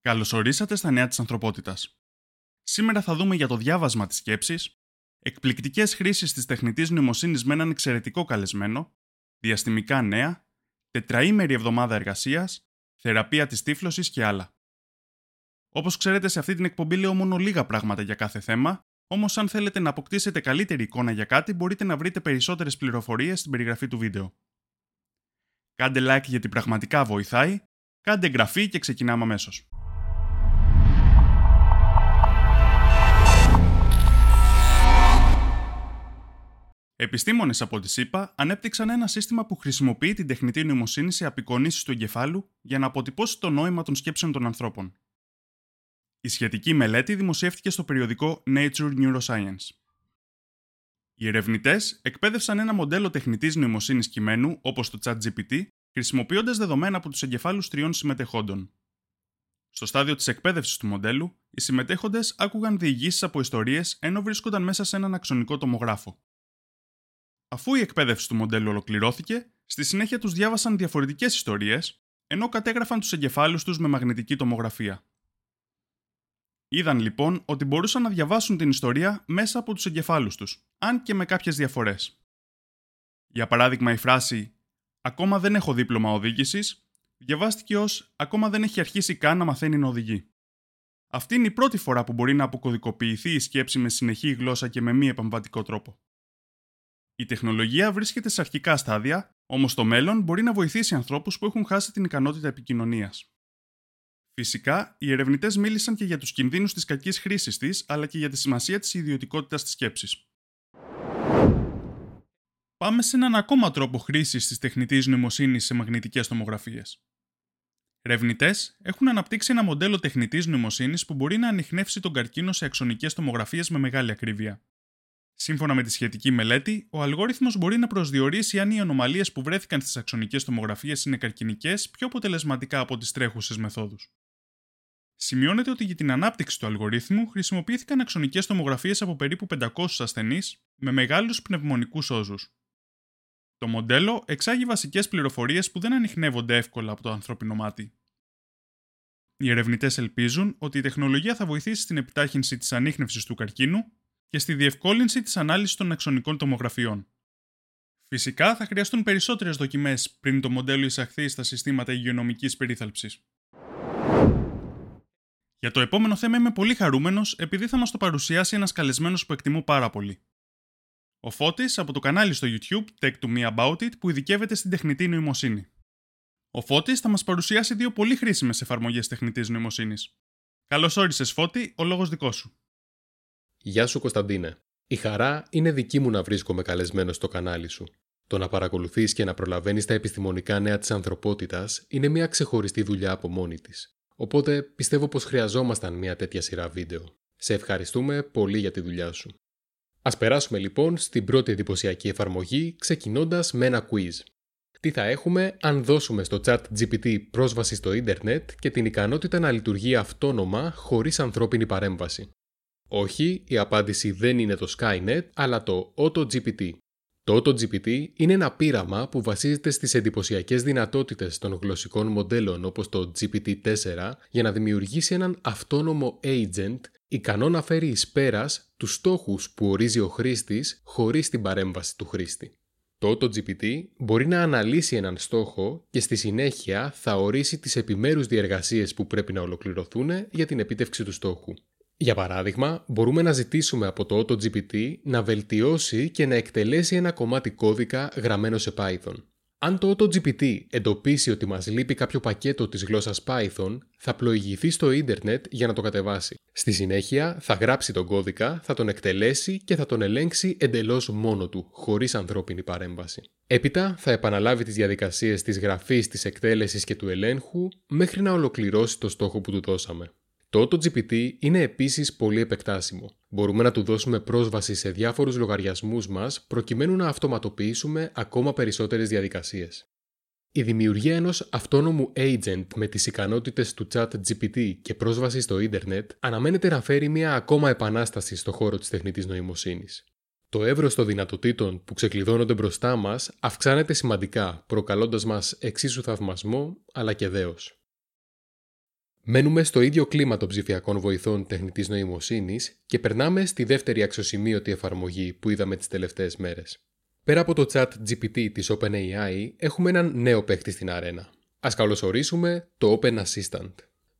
Καλωσορίσατε στα νέα της ανθρωπότητας. Σήμερα θα δούμε για το διάβασμα της σκέψης, εκπληκτικές χρήσεις της τεχνητής νοημοσύνης με έναν εξαιρετικό καλεσμένο, διαστημικά νέα, τετραήμερη εβδομάδα εργασίας, θεραπεία της τύφλωσης και άλλα. Όπως ξέρετε, σε αυτή την εκπομπή λέω μόνο λίγα πράγματα για κάθε θέμα, όμως αν θέλετε να αποκτήσετε καλύτερη εικόνα για κάτι, μπορείτε να βρείτε περισσότερες πληροφορίες στην περιγραφή του βίντεο. Κάντε like γιατί πραγματικά βοηθάει, κάντε εγγραφή και ξεκινάμε αμέσως. Επιστήμονες από τη ΣΥΠΑ ανέπτυξαν ένα σύστημα που χρησιμοποιεί την τεχνητή νοημοσύνη σε απεικονίσεις του εγκεφάλου για να αποτυπώσει το νόημα των σκέψεων των ανθρώπων. Η σχετική μελέτη δημοσιεύτηκε στο περιοδικό Nature Neuroscience. Οι ερευνητές εκπαίδευσαν ένα μοντέλο τεχνητής νοημοσύνης κειμένου, όπως το ChatGPT, χρησιμοποιώντας δεδομένα από τους εγκεφάλους τριών συμμετεχόντων. Στο στάδιο της εκπαίδευσης του μοντέλου, οι συμμετέχοντες άκουγαν διηγήσεις από ιστορίες ενώ βρίσκονταν μέσα σε έναν αξονικό τομογράφο. Αφού η εκπαίδευση του μοντέλου ολοκληρώθηκε, στη συνέχεια τους διάβασαν διαφορετικές ιστορίες, ενώ κατέγραφαν τους εγκεφάλους τους με μαγνητική τομογραφία. Είδαν λοιπόν ότι μπορούσαν να διαβάσουν την ιστορία μέσα από τους εγκεφάλους τους, αν και με κάποιες διαφορές. Για παράδειγμα, η φράση Ακόμα δεν έχω δίπλωμα οδήγησης διαβάστηκε ως Ακόμα δεν έχει αρχίσει καν να μαθαίνει να οδηγεί. Αυτή είναι η πρώτη φορά που μπορεί να αποκωδικοποιηθεί η σκέψη με συνεχή γλώσσα και με μη επαμβατικό τρόπο. Η τεχνολογία βρίσκεται σε αρχικά στάδια, όμως το μέλλον μπορεί να βοηθήσει ανθρώπους που έχουν χάσει την ικανότητα επικοινωνίας. Φυσικά, οι ερευνητές μίλησαν και για τους κινδύνους της κακής χρήσης της, αλλά και για τη σημασία της ιδιωτικότητας της σκέψης. Πάμε σε έναν ακόμα τρόπο χρήσης της τεχνητής νοημοσύνης σε μαγνητικές τομογραφίες. Ερευνητές έχουν αναπτύξει ένα μοντέλο τεχνητής νοημοσύνης που μπορεί να ανοιχνεύσει τον καρκίνο σε αξονικέ τομογραφίες με μεγάλη ακρίβεια. Σύμφωνα με τη σχετική μελέτη, ο αλγόριθμος μπορεί να προσδιορίσει αν οι ανομαλίες που βρέθηκαν στις αξονικές τομογραφίες είναι καρκινικές πιο αποτελεσματικά από τις τρέχουσες μεθόδους. Σημειώνεται ότι για την ανάπτυξη του αλγορίθμου χρησιμοποιήθηκαν αξονικές τομογραφίες από περίπου 500 ασθενείς με μεγάλους πνευμονικούς όζους. Το μοντέλο εξάγει βασικές πληροφορίες που δεν ανοιχνεύονται εύκολα από το ανθρώπινο μάτι. Οι ερευνητές ελπίζουν ότι η τεχνολογία θα βοηθήσει στην επιτάχυνση της ανείχνευσης του καρκίνου και στη διευκόλυνση της ανάλυσης των αξονικών τομογραφιών. Φυσικά θα χρειαστούν περισσότερες δοκιμές πριν το μοντέλο εισαχθεί στα συστήματα υγειονομικής περίθαλψης. Για το επόμενο θέμα είμαι πολύ χαρούμενος επειδή θα μας το παρουσιάσει ένας καλεσμένος που εκτιμώ πάρα πολύ. Ο Φώτης από το κανάλι στο YouTube Tech to Me About It που ειδικεύεται στην τεχνητή νοημοσύνη. Ο Φώτης θα μας παρουσιάσει δύο πολύ χρήσιμες εφαρμογές τεχνητής νοημοσύνης. Καλώς όρισες, Φώτη, ο λόγος δικός σου. Γεια σου Κωνσταντίνε. Η χαρά είναι δική μου να βρίσκομαι καλεσμένος στο κανάλι σου. Το να παρακολουθείς και να προλαβαίνεις τα επιστημονικά νέα της ανθρωπότητας είναι μια ξεχωριστή δουλειά από μόνη της. Οπότε πιστεύω πως χρειαζόμασταν μια τέτοια σειρά βίντεο. Σε ευχαριστούμε πολύ για τη δουλειά σου. Ας περάσουμε λοιπόν στην πρώτη εντυπωσιακή εφαρμογή ξεκινώντας με ένα quiz. Τι θα έχουμε αν δώσουμε στο chat GPT πρόσβαση στο ίντερνετ και την ικανότητα να λειτουργεί αυτόνομα χωρίς ανθρώπινη παρέμβαση; Όχι, η απάντηση δεν είναι το Skynet, αλλά το AutoGPT. Το AutoGPT είναι ένα πείραμα που βασίζεται στις εντυπωσιακές δυνατότητες των γλωσσικών μοντέλων όπως το GPT-4 για να δημιουργήσει έναν αυτόνομο agent ικανό να φέρει εις πέρας τους στόχους που ορίζει ο χρήστης χωρίς την παρέμβαση του χρήστη. Το AutoGPT μπορεί να αναλύσει έναν στόχο και στη συνέχεια θα ορίσει τις επιμέρους διεργασίες που πρέπει να ολοκληρωθούν για την επίτευξη του στόχου. Για παράδειγμα, μπορούμε να ζητήσουμε από το AutoGPT να βελτιώσει και να εκτελέσει ένα κομμάτι κώδικα γραμμένο σε Python. Αν το AutoGPT εντοπίσει ότι μας λείπει κάποιο πακέτο της γλώσσας Python, θα πλοηγηθεί στο ίντερνετ για να το κατεβάσει. Στη συνέχεια θα γράψει τον κώδικα, θα τον εκτελέσει και θα τον ελέγξει εντελώς μόνο του, χωρίς ανθρώπινη παρέμβαση. Έπειτα θα επαναλάβει τις διαδικασίες της γραφής, της εκτέλεσης και του ελέγχου μέχρι να ολοκληρώσει το στόχο που του δώσαμε. Το AutoGPT είναι επίσης πολύ επεκτάσιμο. Μπορούμε να του δώσουμε πρόσβαση σε διάφορους λογαριασμούς μας προκειμένου να αυτοματοποιήσουμε ακόμα περισσότερες διαδικασίες. Η δημιουργία ενός αυτόνομου agent με τις ικανότητες του chat GPT και πρόσβαση στο ίντερνετ αναμένεται να φέρει μια ακόμα επανάσταση στο χώρο της τεχνητής νοημοσύνης. Το εύρος των δυνατοτήτων που ξεκλειδώνονται μπροστά μας αυξάνεται σημαντικά, προκαλώντας μας εξίσου θαυμασμό αλλά και δέος. Μένουμε στο ίδιο κλίμα των ψηφιακών βοηθών τεχνητής νοημοσύνης και περνάμε στη δεύτερη αξιοσημείωτη εφαρμογή που είδαμε τις τελευταίες μέρες. Πέρα από το chat GPT της OpenAI, έχουμε έναν νέο παίχτη στην αρένα. Ας καλωσορίσουμε το Open Assistant.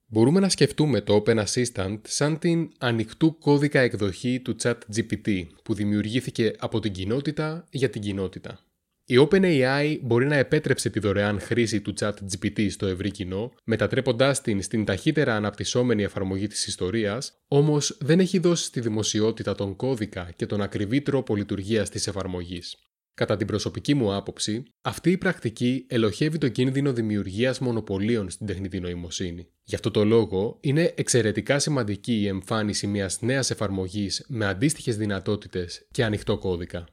Μπορούμε να σκεφτούμε το Open Assistant σαν την ανοιχτού κώδικα εκδοχή του chat GPT που δημιουργήθηκε από την κοινότητα για την κοινότητα. Η OpenAI μπορεί να επέτρεψε τη δωρεάν χρήση του chat GPT στο ευρύ κοινό, μετατρέποντάς την στην ταχύτερα αναπτυσσόμενη εφαρμογή της ιστορίας, όμως δεν έχει δώσει στη δημοσιότητα τον κώδικα και τον ακριβή τρόπο λειτουργίας της εφαρμογής. Κατά την προσωπική μου άποψη, αυτή η πρακτική ελοχεύει το κίνδυνο δημιουργίας μονοπωλίων στην τεχνητή νοημοσύνη. Γι' αυτό το λόγο, είναι εξαιρετικά σημαντική η εμφάνιση μιας νέας εφαρμογής με αντίστοιχες δυνατότητες και ανοιχτό κώδικα.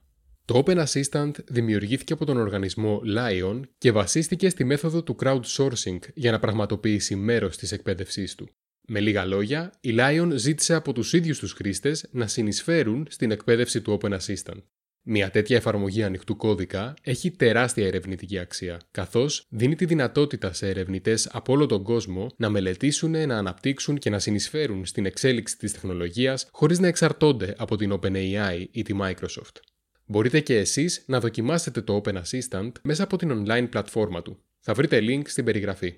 Το Open Assistant δημιουργήθηκε από τον οργανισμό Lion και βασίστηκε στη μέθοδο του crowdsourcing για να πραγματοποιήσει μέρος της εκπαίδευσής του. Με λίγα λόγια, η Lion ζήτησε από τους ίδιους τους χρήστες να συνεισφέρουν στην εκπαίδευση του Open Assistant. Μια τέτοια εφαρμογή ανοιχτού κώδικα έχει τεράστια ερευνητική αξία, καθώς δίνει τη δυνατότητα σε ερευνητές από όλο τον κόσμο να μελετήσουν, να αναπτύξουν και να συνεισφέρουν στην εξέλιξη της τεχνολογίας χωρίς να εξαρτώνται από την OpenAI ή τη Microsoft. Μπορείτε και εσείς να δοκιμάσετε το Open Assistant μέσα από την online πλατφόρμα του. Θα βρείτε link στην περιγραφή.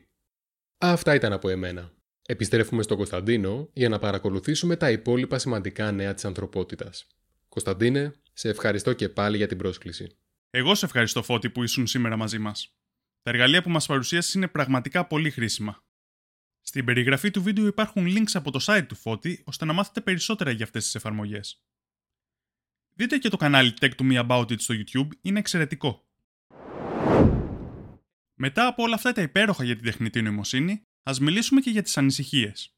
Αυτά ήταν από εμένα. Επιστρέφουμε στο Κωνσταντίνο για να παρακολουθήσουμε τα υπόλοιπα σημαντικά νέα της ανθρωπότητας. Κωνσταντίνε, σε ευχαριστώ και πάλι για την πρόσκληση. Εγώ σε ευχαριστώ Φώτη που ήσουν σήμερα μαζί μας. Τα εργαλεία που μας παρουσίασες είναι πραγματικά πολύ χρήσιμα. Στην περιγραφή του βίντεο υπάρχουν links από το site του Φώτη ώστε να μάθετε περισσότερα για αυτές τις εφαρμογές. Δείτε και το κανάλι Tech to Me About It στο YouTube, είναι εξαιρετικό. Μετά από όλα αυτά τα υπέροχα για την τεχνητή νοημοσύνη, ας μιλήσουμε και για τις ανησυχίες.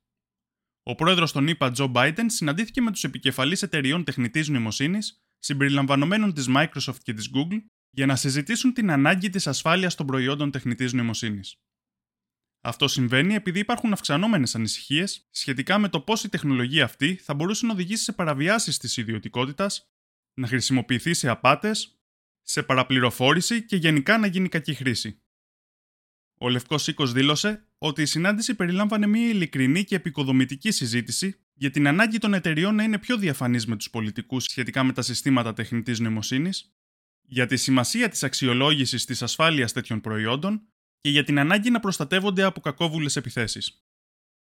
Ο πρόεδρος των ΗΠΑ, Τζο Biden, συναντήθηκε με τους επικεφαλείς εταιριών τεχνητής νοημοσύνης, συμπεριλαμβανομένων της Microsoft και της Google, για να συζητήσουν την ανάγκη της ασφάλειας των προϊόντων τεχνητής νοημοσύνης. Αυτό συμβαίνει επειδή υπάρχουν αυξανόμενες ανησυχίες σχετικά με το πώς η τεχνολογία αυτή θα μπορούσε να οδηγήσει σε παραβιάσεις της ιδιωτικότητας να χρησιμοποιηθεί σε απάτες, σε παραπληροφόρηση και γενικά να γίνει κακή χρήση. Ο Λευκός Οίκος δήλωσε ότι η συνάντηση περιλάμβανε μια ειλικρινή και επικοδομητική συζήτηση για την ανάγκη των εταιριών να είναι πιο διαφανείς με τους πολιτικούς σχετικά με τα συστήματα τεχνητής νοημοσύνης, για τη σημασία της αξιολόγησης της ασφάλειας τέτοιων προϊόντων και για την ανάγκη να προστατεύονται από κακόβουλες επιθέσεις.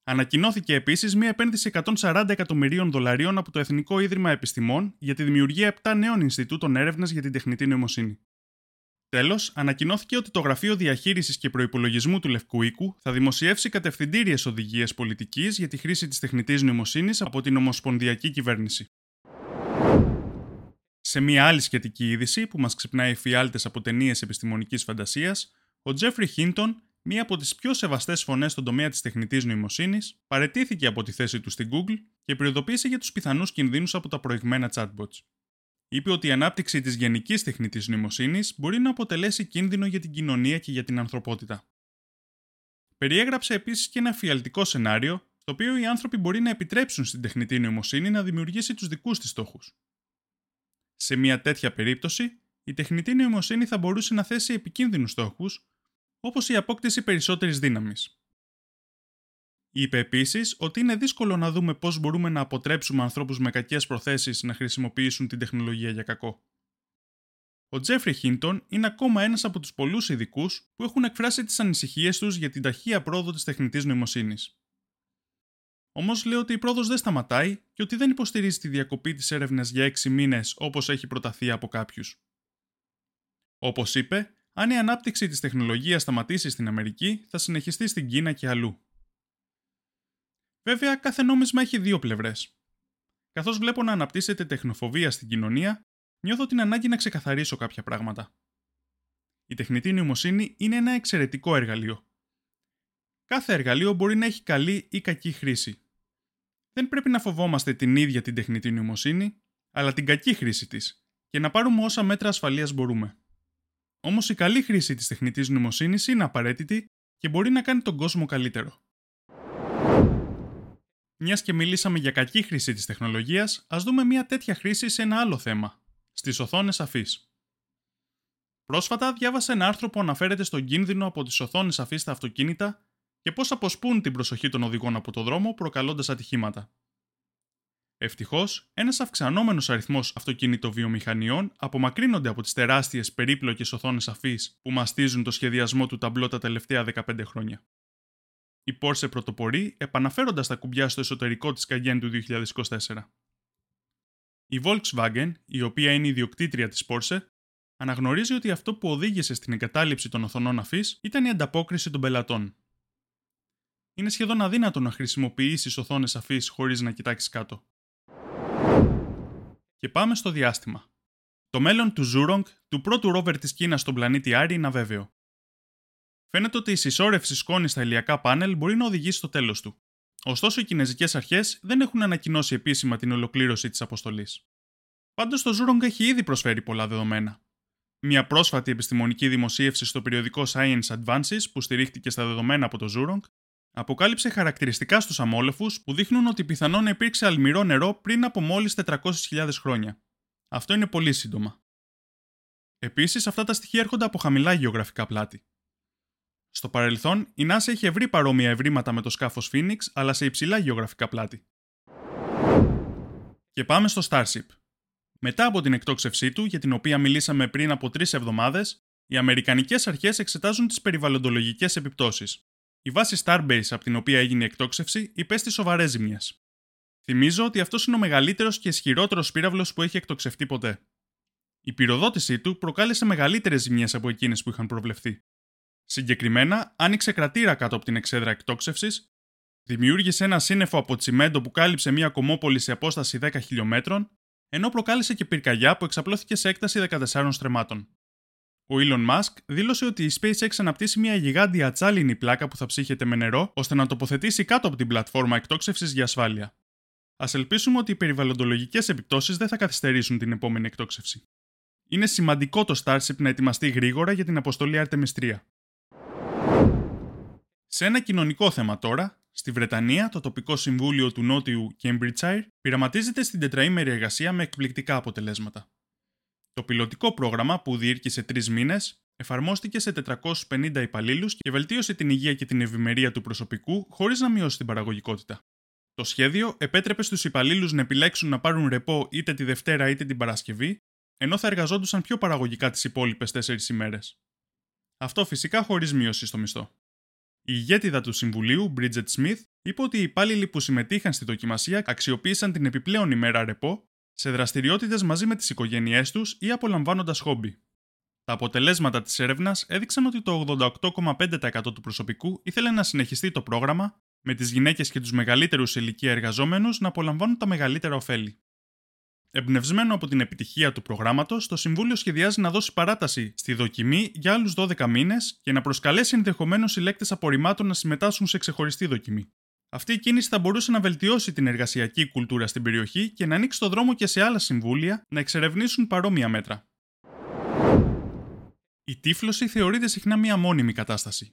Ανακοινώθηκε επίσης μια επένδυση 140 εκατομμυρίων δολαρίων από το Εθνικό Ίδρυμα Επιστημών για τη δημιουργία 7 νέων Ινστιτούτων έρευνας για την τεχνητή νοημοσύνη. Τέλος, ανακοινώθηκε ότι το Γραφείο Διαχείρισης και Προπολογισμού του Λευκού Οίκου θα δημοσιεύσει κατευθυντήριες οδηγίες πολιτικής για τη χρήση της τεχνητής νοημοσύνης από την Ομοσπονδιακή Κυβέρνηση. Σε μια άλλη σχετική είδηση που μας ξυπνάει φιάλτες από ταινίες επιστημονικής φαντασίας, ο Τζέφρι Χίντον μία από τις πιο σεβαστές φωνές στον τομέα της τεχνητής νοημοσύνης, παρετήθηκε από τη θέση του στην Google και προειδοποίησε για τους πιθανούς κινδύνους από τα προηγμένα chatbots. Είπε ότι η ανάπτυξη της γενικής τεχνητής νοημοσύνης μπορεί να αποτελέσει κίνδυνο για την κοινωνία και για την ανθρωπότητα. Περιέγραψε επίσης και ένα φιαλτικό σενάριο, στο οποίο οι άνθρωποι μπορεί να επιτρέψουν στην τεχνητή νοημοσύνη να δημιουργήσει τους δικούς της στόχους. Σε μια τέτοια περίπτωση, η τεχνητή νοημοσύνη θα μπορούσε να θέσει επικίνδυνους στόχους όπως η απόκτηση περισσότερης δύναμης. Είπε επίσης ότι είναι δύσκολο να δούμε πώς μπορούμε να αποτρέψουμε ανθρώπους με κακές προθέσεις να χρησιμοποιήσουν την τεχνολογία για κακό. Ο Τζέφρι Χίντον είναι ακόμα ένας από τους πολλούς ειδικούς που έχουν εκφράσει τις ανησυχίες τους για την ταχεία πρόοδο της τεχνητής νοημοσύνης. Όμως λέει ότι η πρόοδος δεν σταματάει και ότι δεν υποστηρίζει τη διακοπή της έρευνας για 6 μήνες όπως έχει προταθεί από κάποιους. Όπως είπε, αν η ανάπτυξη της τεχνολογίας σταματήσει στην Αμερική, θα συνεχιστεί στην Κίνα και αλλού. Βέβαια, κάθε νόμισμα έχει δύο πλευρές. Καθώς βλέπω να αναπτύσσεται τεχνοφοβία στην κοινωνία, νιώθω την ανάγκη να ξεκαθαρίσω κάποια πράγματα. Η τεχνητή νοημοσύνη είναι ένα εξαιρετικό εργαλείο. Κάθε εργαλείο μπορεί να έχει καλή ή κακή χρήση. Δεν πρέπει να φοβόμαστε την ίδια την τεχνητή νοημοσύνη, αλλά την κακή χρήση της και να πάρουμε όσα μέτρα ασφαλείας μπορούμε. Όμως η καλή χρήση της τεχνητής νοημοσύνης είναι απαραίτητη και μπορεί να κάνει τον κόσμο καλύτερο. Μιας και μιλήσαμε για κακή χρήση της τεχνολογίας, ας δούμε μια τέτοια χρήση σε ένα άλλο θέμα, στις οθόνες αφής. Πρόσφατα διάβασα ένα άρθρο που αναφέρεται στον κίνδυνο από τις οθόνες αφής στα αυτοκίνητα και πώς αποσπούν την προσοχή των οδηγών από το δρόμο προκαλώντας ατυχήματα. Ευτυχώς, ένας αυξανόμενος αριθμός αυτοκινητοβιομηχανιών απομακρύνονται από τις τεράστιες περίπλοκες οθόνες αφής που μαστίζουν το σχεδιασμό του ταμπλό τα τελευταία 15 χρόνια. Η Porsche πρωτοπορεί επαναφέροντας τα κουμπιά στο εσωτερικό της Cayenne του 2024. Η Volkswagen, η οποία είναι ιδιοκτήτρια της Porsche, αναγνωρίζει ότι αυτό που οδήγησε στην εγκατάλειψη των οθονών αφής ήταν η ανταπόκριση των πελατών. Είναι σχεδόν αδύνατο να χρησιμοποιήσεις οθόνες αφής χωρίς να κοιτάξεις κάτω. Και πάμε στο διάστημα. Το μέλλον του Zhurong, του πρώτου ρόβερ της Κίνας στον πλανήτη Άρη, είναι αβέβαιο. Φαίνεται ότι η συσσόρευση σκόνη στα ηλιακά πάνελ μπορεί να οδηγήσει στο τέλος του. Ωστόσο, οι κινέζικες αρχές δεν έχουν ανακοινώσει επίσημα την ολοκλήρωση της αποστολής. Πάντως, το Zhurong έχει ήδη προσφέρει πολλά δεδομένα. Μια πρόσφατη επιστημονική δημοσίευση στο περιοδικό Science Advances που στηρίχτηκε στα δεδομένα από το Zhurong αποκάλυψε χαρακτηριστικά στους αμόλοφους που δείχνουν ότι πιθανόν υπήρξε αλμυρό νερό πριν από μόλις 400.000 χρόνια. Αυτό είναι πολύ σύντομα. Επίσης, αυτά τα στοιχεία έρχονται από χαμηλά γεωγραφικά πλάτη. Στο παρελθόν, η NASA είχε βρει παρόμοια ευρήματα με το σκάφος Phoenix, αλλά σε υψηλά γεωγραφικά πλάτη. Και πάμε στο Starship. Μετά από την εκτόξευσή του, για την οποία μιλήσαμε πριν από τρεις εβδομάδες, οι Αμερικανικές αρχές εξετάζουν τις περιβαλλοντολογικές επιπτώσεις. Η βάση Starbase από την οποία έγινε η εκτόξευση υπέστη σοβαρές ζημιές. Θυμίζω ότι αυτός είναι ο μεγαλύτερος και ισχυρότερος πύραυλος που έχει εκτοξευτεί ποτέ. Η πυροδότησή του προκάλεσε μεγαλύτερες ζημιές από εκείνες που είχαν προβλεφθεί. Συγκεκριμένα, άνοιξε κρατήρα κάτω από την εξέδρα εκτόξευσης, δημιούργησε ένα σύννεφο από τσιμέντο που κάλυψε μια κομμόπολη σε απόσταση 10 χιλιόμετρων, ενώ προκάλεσε και πυρκαγιά που εξαπλώθηκε σε έκταση 14 στρεμμάτων. Ο Elon Musk δήλωσε ότι η SpaceX αναπτύσσει μια γιγάντια τσάλινη πλάκα που θα ψύχεται με νερό ώστε να τοποθετήσει κάτω από την πλατφόρμα εκτόξευσης για ασφάλεια. Α ελπίσουμε ότι οι περιβαλλοντολογικές επιπτώσεις δεν θα καθυστερήσουν την επόμενη εκτόξευση. Είναι σημαντικό το Starship να ετοιμαστεί γρήγορα για την αποστολή Artemis 3. Σε ένα κοινωνικό θέμα τώρα, στη Βρετανία το τοπικό συμβούλιο του νότιου Cambridgeshire πειραματίζεται στην τετραήμερη εργασία με εκπληκτικά αποτελέσματα. Το πιλωτικό πρόγραμμα που διήρκησε τρεις μήνες εφαρμόστηκε σε 450 υπαλλήλους και βελτίωσε την υγεία και την ευημερία του προσωπικού χωρίς να μειώσει την παραγωγικότητα. Το σχέδιο επέτρεπε στους υπαλλήλους να επιλέξουν να πάρουν ρεπό είτε τη Δευτέρα είτε την Παρασκευή, ενώ θα εργαζόντουσαν πιο παραγωγικά τις υπόλοιπες 4 ημέρες. Αυτό φυσικά χωρίς μείωση στο μισθό. Η ηγέτιδα του Συμβουλίου, Bridget Smith, είπε ότι οι υπάλληλοι που συμμετείχαν στη δοκιμασία αξιοποίησαν την επιπλέον ημέρα ρεπό σε δραστηριότητες μαζί με τις οικογένειές τους ή απολαμβάνοντας χόμπι. Τα αποτελέσματα της έρευνας έδειξαν ότι το 88,5% του προσωπικού ήθελε να συνεχιστεί το πρόγραμμα, με τις γυναίκες και τους μεγαλύτερους σε ηλικία εργαζόμενους να απολαμβάνουν τα μεγαλύτερα ωφέλη. Εμπνευσμένο από την επιτυχία του προγράμματος, το Συμβούλιο σχεδιάζει να δώσει παράταση στη δοκιμή για άλλους 12 μήνες και να προσκαλέσει ενδεχομένως συλλέκτες απορριμμάτων να συμμετάσχουν σε ξεχωριστή δοκιμή. Αυτή η κίνηση θα μπορούσε να βελτιώσει την εργασιακή κουλτούρα στην περιοχή και να ανοίξει το δρόμο και σε άλλα συμβούλια να εξερευνήσουν παρόμοια μέτρα. Η τύφλωση θεωρείται συχνά μία μόνιμη κατάσταση.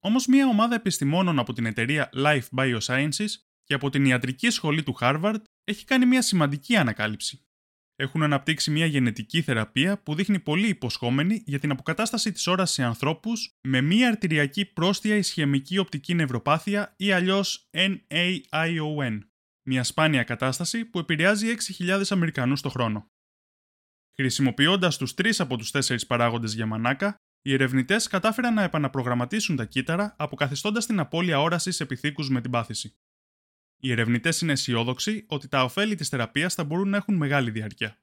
Όμως, μία ομάδα επιστημόνων από την εταιρεία Life Biosciences και από την ιατρική σχολή του Harvard έχει κάνει μια σημαντική ανακάλυψη. Έχουν αναπτύξει μια γενετική θεραπεία που δείχνει πολύ υποσχόμενη για την αποκατάσταση της όραση σε ανθρώπους με μια αρτηριακή πρόστια ισχυμική οπτική νευροπάθεια ή αλλιώς NAION, μια σπάνια κατάσταση που επηρεάζει 6.000 Αμερικανούς το χρόνο. Χρησιμοποιώντας τους τρεις από τους τέσσερις παράγοντες για μανάκα, οι ερευνητές κατάφεραν να επαναπρογραμματίσουν τα κύτταρα αποκαθιστώντας την απώλεια όρασης επιθήκου με την πάθηση. Οι ερευνητές είναι αισιόδοξοι ότι τα ωφέλη της θεραπείας θα μπορούν να έχουν μεγάλη διάρκεια.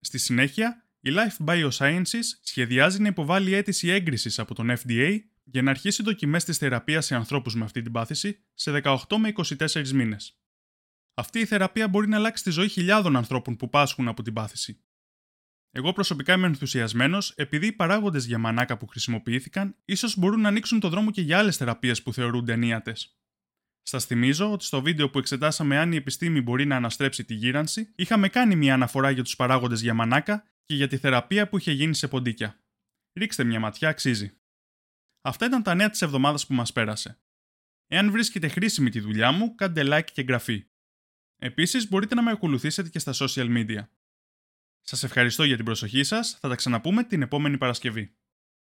Στη συνέχεια, η Life Biosciences σχεδιάζει να υποβάλει αίτηση έγκρισης από τον FDA για να αρχίσει δοκιμές της θεραπείας σε ανθρώπους με αυτή την πάθηση σε 18 με 24 μήνες. Αυτή η θεραπεία μπορεί να αλλάξει τη ζωή χιλιάδων ανθρώπων που πάσχουν από την πάθηση. Εγώ προσωπικά είμαι ενθουσιασμένος επειδή οι παράγοντες για μανάκα που χρησιμοποιήθηκαν ίσως μπορούν να ανοίξουν το δρόμο και για άλλες θεραπείες που θεωρούνται ενίατες. Σας θυμίζω ότι στο βίντεο που εξετάσαμε αν η επιστήμη μπορεί να αναστρέψει τη γύρανση, είχαμε κάνει μια αναφορά για τους παράγοντες για μανάκα και για τη θεραπεία που είχε γίνει σε ποντίκια. Ρίξτε μια ματιά, αξίζει. Αυτά ήταν τα νέα της εβδομάδας που μας πέρασε. Εάν βρίσκετε χρήσιμη τη δουλειά μου, κάντε like και εγγραφή. Επίσης, μπορείτε να με ακολουθήσετε και στα social media. Σας ευχαριστώ για την προσοχή σας, θα τα ξαναπούμε την επόμενη Παρασκευή.